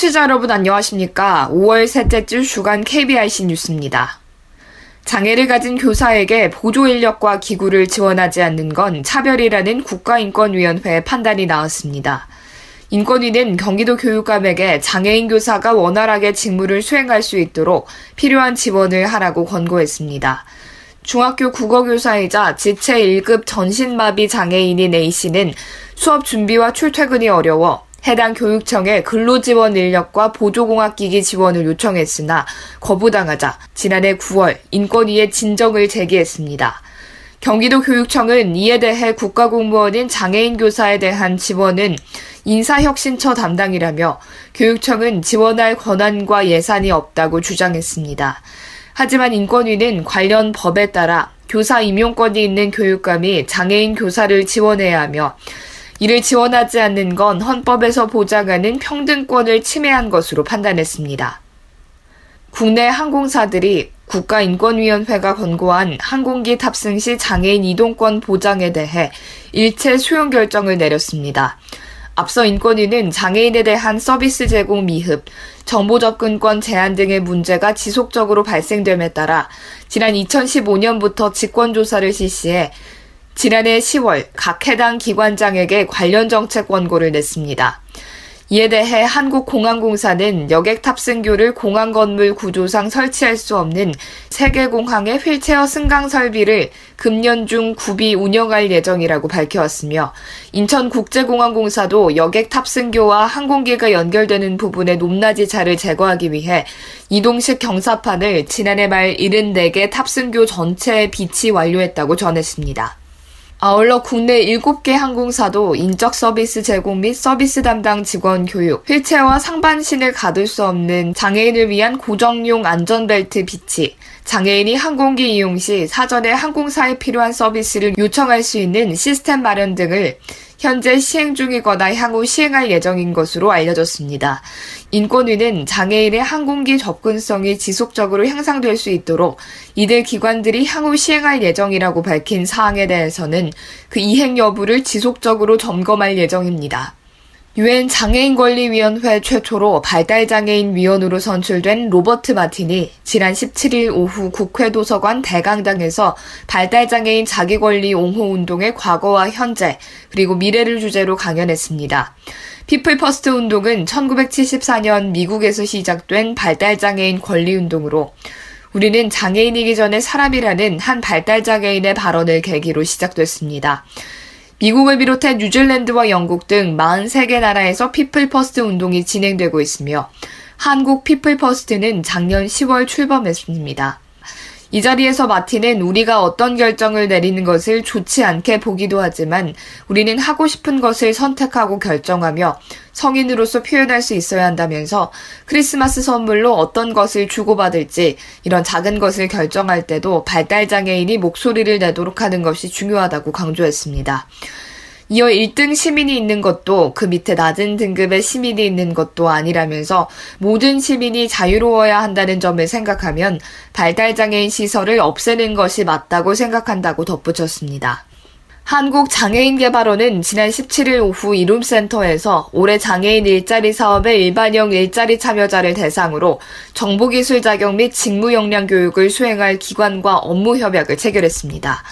청취자 여러분 안녕하십니까? 5월 셋째 주 주간 KBIC 뉴스입니다. 장애를 가진 교사에게 보조 인력과 기구를 지원하지 않는 건 차별이라는 국가인권위원회의 판단이 나왔습니다. 인권위는 경기도 교육감에게 장애인 교사가 원활하게 직무를 수행할 수 있도록 필요한 지원을 하라고 권고했습니다. 중학교 국어교사이자 지체 1급 전신마비 장애인인 A씨는 수업 준비와 출퇴근이 어려워 해당 교육청에 근로지원 인력과 보조공학기기 지원을 요청했으나 거부당하자 지난해 9월 인권위에 진정을 제기했습니다. 경기도 교육청은 이에 대해 국가공무원인 장애인 교사에 대한 지원은 인사혁신처 담당이라며 교육청은 지원할 권한과 예산이 없다고 주장했습니다. 하지만 인권위는 관련 법에 따라 교사 임용권이 있는 교육감이 장애인 교사를 지원해야 하며 이를 지원하지 않는 건 헌법에서 보장하는 평등권을 침해한 것으로 판단했습니다. 국내 항공사들이 국가인권위원회가 권고한 항공기 탑승 시 장애인 이동권 보장에 대해 일체 수용 결정을 내렸습니다. 앞서 인권위는 장애인에 대한 서비스 제공 미흡, 정보 접근권 제한 등의 문제가 지속적으로 발생됨에 따라 지난 2015년부터 직권조사를 실시해 지난해 10월 각 해당 기관장에게 관련 정책 원고를 냈습니다. 이에 대해 한국공항공사는 여객 탑승교를 공항 건물 구조상 설치할 수 없는 세계공항의 휠체어 승강 설비를 금년 중 구비 운영할 예정이라고 밝혀왔으며 인천국제공항공사도 여객 탑승교와 항공기가 연결되는 부분의 높낮이 차를 제거하기 위해 이동식 경사판을 지난해 말 74개 탑승교 전체에 비치 완료했다고 전했습니다. 아울러 국내 7개 항공사도 인적 서비스 제공 및 서비스 담당 직원 교육, 휠체어와 상반신을 가둘 수 없는 장애인을 위한 고정용 안전벨트 비치, 장애인이 항공기 이용 시 사전에 항공사에 필요한 서비스를 요청할 수 있는 시스템 마련 등을 현재 시행 중이거나 향후 시행할 예정인 것으로 알려졌습니다. 인권위는 장애인의 항공기 접근성이 지속적으로 향상될 수 있도록 이들 기관들이 향후 시행할 예정이라고 밝힌 사항에 대해서는 그 이행 여부를 지속적으로 점검할 예정입니다. 유엔 장애인 권리위원회 최초로 발달장애인 위원으로 선출된 로버트 마틴이 지난 17일 오후 국회 도서관 대강당에서 발달장애인 자기권리 옹호 운동의 과거와 현재 그리고 미래를 주제로 강연했습니다. People First 운동은 1974년 미국에서 시작된 발달장애인 권리 운동으로 우리는 장애인이기 전에 사람이라는 한 발달장애인의 발언을 계기로 시작됐습니다. 미국을 비롯해 뉴질랜드와 영국 등 43개 나라에서 People First 운동이 진행되고 있으며 한국 People First는 작년 10월 출범했습니다. 이 자리에서 마틴은 우리가 어떤 결정을 내리는 것을 좋지 않게 보기도 하지만 우리는 하고 싶은 것을 선택하고 결정하며 성인으로서 표현할 수 있어야 한다면서 크리스마스 선물로 어떤 것을 주고받을지 이런 작은 것을 결정할 때도 발달장애인이 목소리를 내도록 하는 것이 중요하다고 강조했습니다. 이어 1등 시민이 있는 것도 그 밑에 낮은 등급의 시민이 있는 것도 아니라면서 모든 시민이 자유로워야 한다는 점을 생각하면 발달장애인 시설을 없애는 것이 맞다고 생각한다고 덧붙였습니다. 한국장애인개발원은 지난 17일 오후 이룸센터에서 올해 장애인 일자리 사업의 일반형 일자리 참여자를 대상으로 정보기술 자격 및 직무 역량 교육을 수행할 기관과 업무 협약을 체결했습니다.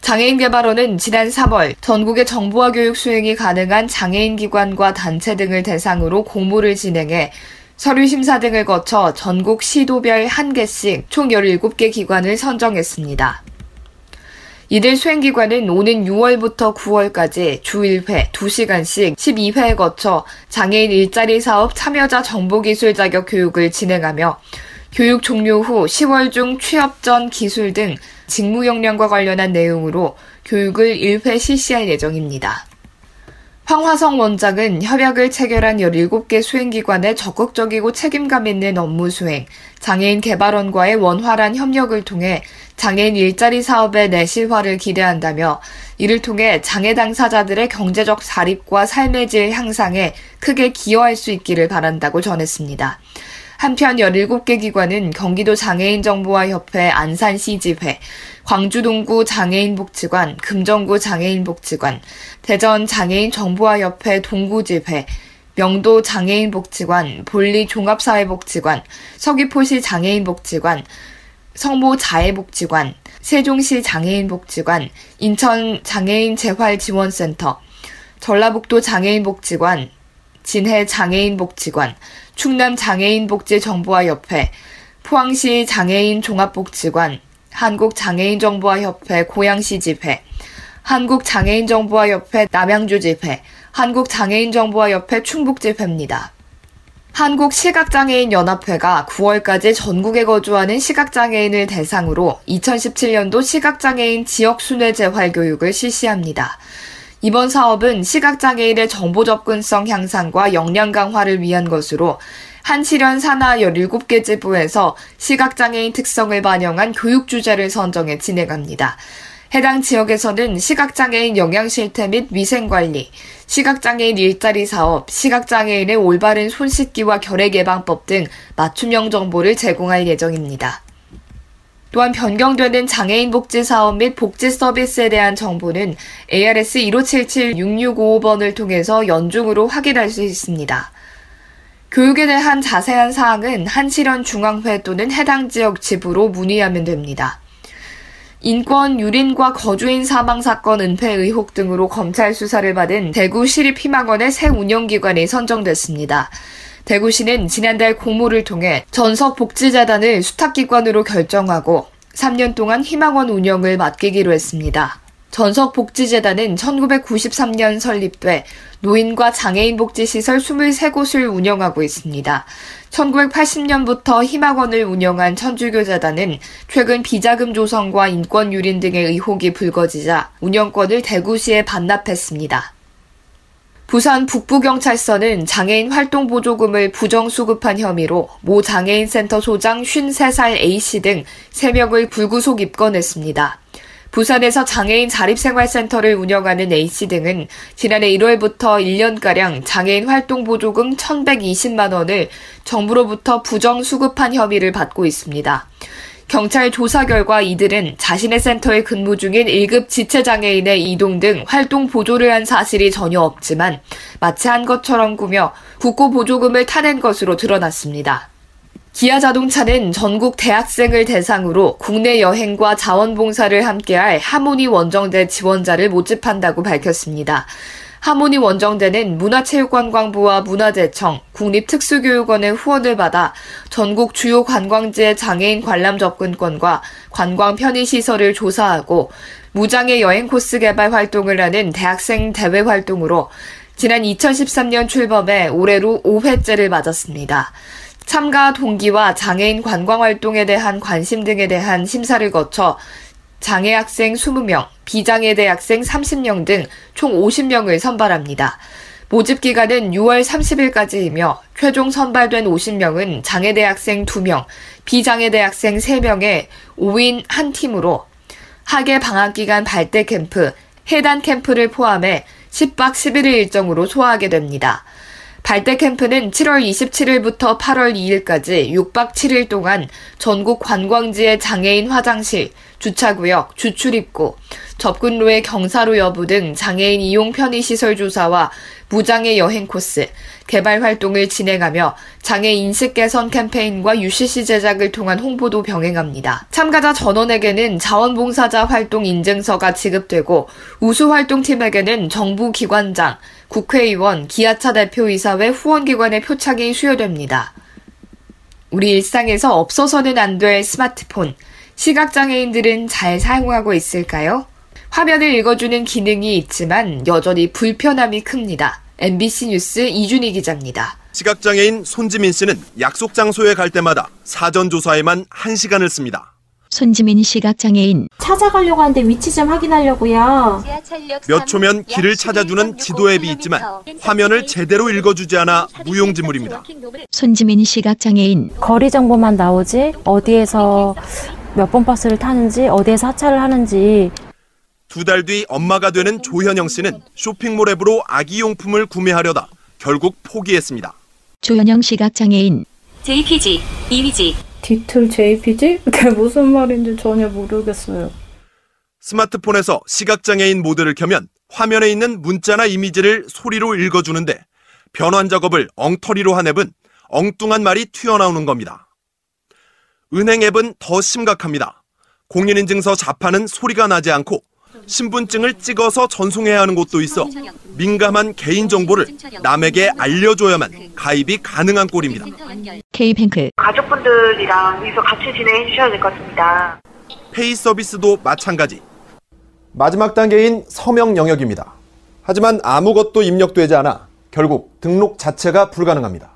장애인개발원은 지난 3월 전국의 정보화 교육 수행이 가능한 장애인 기관과 단체 등을 대상으로 공모를 진행해 서류 심사 등을 거쳐 전국 시도별 1개씩 총 17개 기관을 선정했습니다. 이들 수행기관은 오는 6월부터 9월까지 주 1회 2시간씩 12회에 거쳐 장애인 일자리 사업 참여자 정보기술 자격 교육을 진행하며 교육 종료 후 10월 중 취업 전 기술 등 직무 역량과 관련한 내용으로 교육을 1회 실시할 예정입니다. 황화성 원장은 협약을 체결한 17개 수행기관의 적극적이고 책임감 있는 업무 수행, 장애인 개발원과의 원활한 협력을 통해 장애인 일자리 사업의 내실화를 기대한다며 이를 통해 장애 당사자들의 경제적 자립과 삶의 질 향상에 크게 기여할 수 있기를 바란다고 전했습니다. 한편 17개 기관은 경기도 장애인정보화협회 안산시지회, 광주동구 장애인복지관, 금정구 장애인복지관, 대전 장애인정보화협회 동구지회, 명도 장애인복지관, 볼리 종합사회복지관, 서귀포시 장애인복지관, 성모 자해복지관, 세종시 장애인복지관, 인천 장애인 재활지원센터, 전라북도 장애인복지관, 진해 장애인복지관, 충남 장애인복지정보화협회, 포항시 장애인 종합복지관, 한국장애인정보화협회 고양시 집회, 한국장애인정보화협회 남양주 집회, 한국장애인정보화협회 충북집회입니다. 한국시각장애인연합회가 9월까지 전국에 거주하는 시각장애인을 대상으로 2017년도 시각장애인 지역순회 재활교육을 실시합니다. 이번 사업은 시각장애인의 정보 접근성 향상과 역량 강화를 위한 것으로 한시련 산하 17개 지부에서 시각장애인 특성을 반영한 교육 주제를 선정해 진행합니다. 해당 지역에서는 시각장애인 영양실태 및 위생관리, 시각장애인 일자리 사업, 시각장애인의 올바른 손 씻기와 결핵 예방법 등 맞춤형 정보를 제공할 예정입니다. 또한 변경되는 장애인 복지 사업 및 복지 서비스에 대한 정보는 ARS 1577-6655번을 통해서 연중으로 확인할 수 있습니다. 교육에 대한 자세한 사항은 한시련 중앙회 또는 해당 지역 지부로 문의하면 됩니다. 인권 유린과 거주인 사망 사건 은폐 의혹 등으로 검찰 수사를 받은 대구 시립희망원의 새 운영기관이 선정됐습니다. 대구시는 지난달 공모를 통해 전석 복지재단을 수탁기관으로 결정하고 3년 동안 희망원 운영을 맡기기로 했습니다. 전석복지재단은 1993년 설립돼 노인과 장애인 복지시설 23곳을 운영하고 있습니다. 1980년부터 희망원을 운영한 천주교재단은 최근 비자금 조성과 인권 유린 등의 의혹이 불거지자 운영권을 대구시에 반납했습니다. 부산 북부경찰서는 장애인 활동보조금을 부정수급한 혐의로 모 장애인센터 소장 53살 A씨 등 3명을 불구속 입건했습니다. 부산에서 장애인 자립생활센터를 운영하는 A씨 등은 지난해 1월부터 1년가량 장애인 활동보조금 1,120만 원을 정부로부터 부정 수급한 혐의를 받고 있습니다. 경찰 조사 결과 이들은 자신의 센터에 근무 중인 1급 지체장애인의 이동 등 활동 보조를 한 사실이 전혀 없지만 마치 한 것처럼 꾸며 국고 보조금을 타낸 것으로 드러났습니다. 기아 자동차는 전국 대학생을 대상으로 국내 여행과 자원봉사를 함께할 하모니 원정대 지원자를 모집한다고 밝혔습니다. 하모니 원정대는 문화체육관광부와 문화재청, 국립특수교육원의 후원을 받아 전국 주요 관광지의 장애인 관람 접근권과 관광 편의시설을 조사하고 무장애 여행 코스 개발 활동을 하는 대학생 대외 활동으로 지난 2013년 출범해 올해로 5회째를 맞았습니다. 참가 동기와 장애인 관광 활동에 대한 관심 등에 대한 심사를 거쳐 장애 학생 20명, 비장애 대 학생 30명 등 총 50명을 선발합니다. 모집 기간은 6월 30일까지이며 최종 선발된 50명은 장애 대 학생 2명, 비장애 대 학생 3명의 5인 한 팀으로 학예 방학 기간 발대 캠프, 해단 캠프를 포함해 10박 11일 일정으로 소화하게 됩니다. 발대 캠프는 7월 27일부터 8월 2일까지 6박 7일 동안 전국 관광지의 장애인 화장실, 주차구역, 주출입구, 접근로의 경사로 여부 등 장애인 이용 편의시설 조사와 무장애 여행 코스, 개발 활동을 진행하며 장애 인식 개선 캠페인과 UCC 제작을 통한 홍보도 병행합니다. 참가자 전원에게는 자원봉사자 활동 인증서가 지급되고 우수 활동팀에게는 정부 기관장, 국회의원, 기아차 대표이사회 후원기관의 표창이 수여됩니다. 우리 일상에서 없어서는 안 될 스마트폰, 시각장애인들은 잘 사용하고 있을까요? 화면을 읽어주는 기능이 있지만 여전히 불편함이 큽니다. MBC 뉴스 이준희 기자입니다. 시각장애인 손지민 씨는 약속 장소에 갈 때마다 사전 조사에만 1시간을 씁니다. 손지민 시각장애인 찾아가려고 하는데 위치 좀 확인하려고요. 몇 초면 길을 찾아주는 지도 앱이 있지만 화면을 제대로 읽어주지 않아 무용지물입니다. 손지민 시각장애인 거리 정보만 나오지 어디에서 몇 번 버스를 타는지 어디에서 하차를 하는지 두 달 뒤 엄마가 되는 조현영 씨는 쇼핑몰 앱으로 아기 용품을 구매하려다 결국 포기했습니다. 조현영 시각장애인 JPG, 이미지, 디틀 JPG? 그게 무슨 말인지 전혀 모르겠어요. 스마트폰에서 시각장애인 모드를 켜면 화면에 있는 문자나 이미지를 소리로 읽어주는데 변환 작업을 엉터리로 한 앱은 엉뚱한 말이 튀어나오는 겁니다. 은행 앱은 더 심각합니다. 공인인증서 자판은 소리가 나지 않고 신분증을 찍어서 전송해야 하는 곳도 있어 민감한 개인정보를 남에게 알려줘야만 가입이 가능한 꼴입니다. K뱅크 가족분들이랑 여기서 같이 진행해 주셔야 될 것 같습니다. 페이 서비스도 마찬가지. 마지막 단계인 서명 영역입니다. 하지만 아무것도 입력되지 않아 결국 등록 자체가 불가능합니다.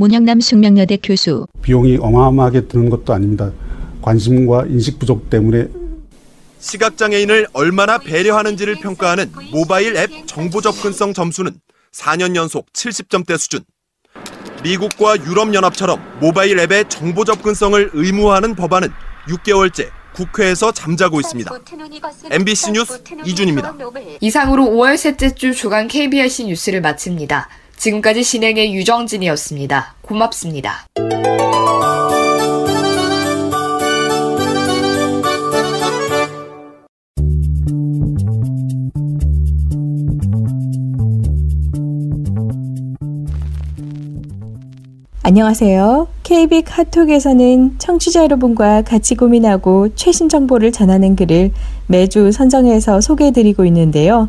문영남 숙명여대 교수 비용이 어마어마하게 드는 것도 아닙니다. 관심과 인식 부족 때문에 시각장애인을 얼마나 배려하는지를 평가하는 모바일 앱 정보 접근성 점수는 4년 연속 70점대 수준. 미국과 유럽연합처럼 모바일 앱의 정보 접근성을 의무화하는 법안은 6개월째 국회에서 잠자고 있습니다. MBC 뉴스 이준입니다. 이상으로 5월 셋째 주 주간 KBRC 뉴스를 마칩니다. 지금까지 진행의 유정진이었습니다. 고맙습니다. 안녕하세요. KB 카톡에서는 청취자 여러분과 같이 고민하고 최신 정보를 전하는 글을 매주 선정해서 소개해드리고 있는데요.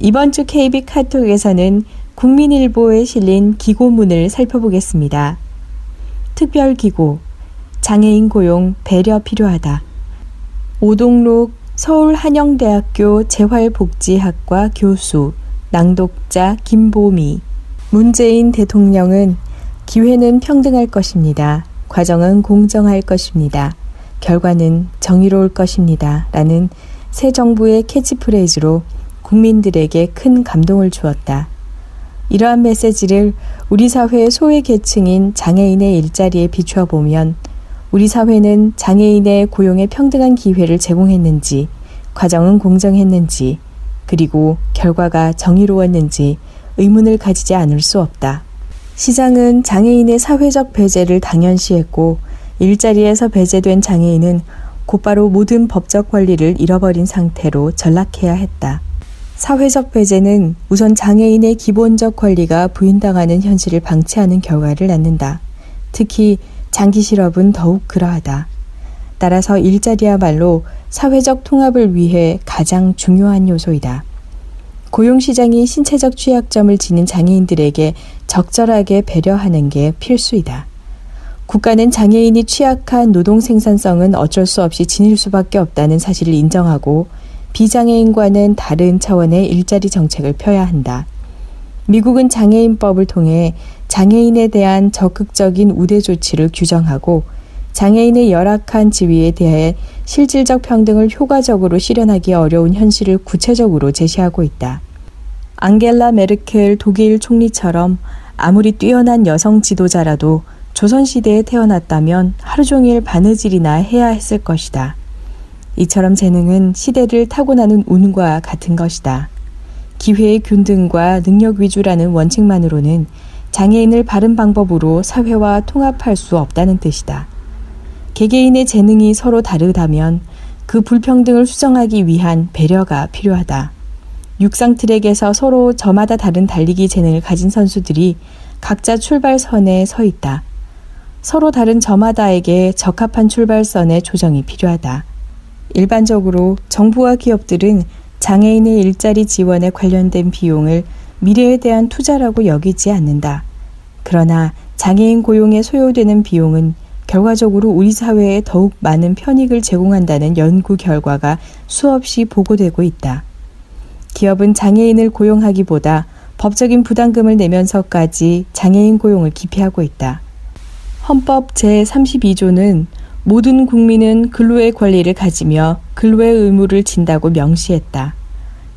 이번 주 KB 카톡에서는 국민일보에 실린 기고문을 살펴보겠습니다. 특별기고, 장애인 고용 배려 필요하다. 오동록 서울한영대학교 재활복지학과 교수, 낭독자 김보미. 문재인 대통령은 기회는 평등할 것입니다. 과정은 공정할 것입니다. 결과는 정의로울 것입니다. 라는 새 정부의 캐치프레이즈로 국민들에게 큰 감동을 주었다. 이러한 메시지를 우리 사회의 소외 계층인 장애인의 일자리에 비추어 보면 우리 사회는 장애인의 고용에 평등한 기회를 제공했는지, 과정은 공정했는지, 그리고 결과가 정의로웠는지 의문을 가지지 않을 수 없다. 시장은 장애인의 사회적 배제를 당연시했고 일자리에서 배제된 장애인은 곧바로 모든 법적 권리를 잃어버린 상태로 전락해야 했다. 사회적 배제는 우선 장애인의 기본적 권리가 부인당하는 현실을 방치하는 결과를 낳는다. 특히 장기 실업은 더욱 그러하다. 따라서 일자리야말로 사회적 통합을 위해 가장 중요한 요소이다. 고용시장이 신체적 취약점을 지닌 장애인들에게 적절하게 배려하는 게 필수이다. 국가는 장애인이 취약한 노동 생산성은 어쩔 수 없이 지닐 수밖에 없다는 사실을 인정하고 비장애인과는 다른 차원의 일자리 정책을 펴야 한다. 미국은 장애인법을 통해 장애인에 대한 적극적인 우대 조치를 규정하고 장애인의 열악한 지위에 대해 실질적 평등을 효과적으로 실현하기 어려운 현실을 구체적으로 제시하고 있다. 앙겔라 메르켈 독일 총리처럼 아무리 뛰어난 여성 지도자라도 조선시대에 태어났다면 하루 종일 바느질이나 해야 했을 것이다. 이처럼 재능은 시대를 타고나는 운과 같은 것이다. 기회의 균등과 능력 위주라는 원칙만으로는 장애인을 바른 방법으로 사회와 통합할 수 없다는 뜻이다. 개개인의 재능이 서로 다르다면 그 불평등을 수정하기 위한 배려가 필요하다. 육상 트랙에서 서로 저마다 다른 달리기 재능을 가진 선수들이 각자 출발선에 서 있다. 서로 다른 저마다에게 적합한 출발선의 조정이 필요하다. 일반적으로 정부와 기업들은 장애인의 일자리 지원에 관련된 비용을 미래에 대한 투자라고 여기지 않는다. 그러나 장애인 고용에 소요되는 비용은 결과적으로 우리 사회에 더욱 많은 편익을 제공한다는 연구 결과가 수없이 보고되고 있다. 기업은 장애인을 고용하기보다 법적인 부담금을 내면서까지 장애인 고용을 기피하고 있다. 헌법 제32조는 모든 국민은 근로의 권리를 가지며 근로의 의무를 진다고 명시했다.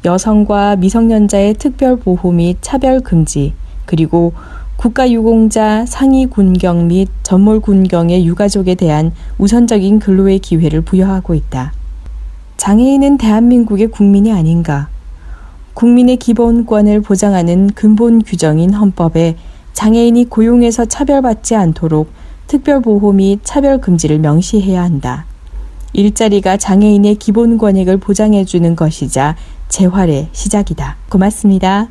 여성과 미성년자의 특별 보호 및 차별 금지, 그리고 국가유공자 상위 군경 및 전몰 군경의 유가족에 대한 우선적인 근로의 기회를 부여하고 있다. 장애인은 대한민국의 국민이 아닌가? 국민의 기본권을 보장하는 근본 규정인 헌법에 장애인이 고용에서 차별받지 않도록 특별보호 및 차별 금지를 명시해야 한다. 일자리가 장애인의 기본 권익을 보장해주는 것이자 재활의 시작이다. 고맙습니다.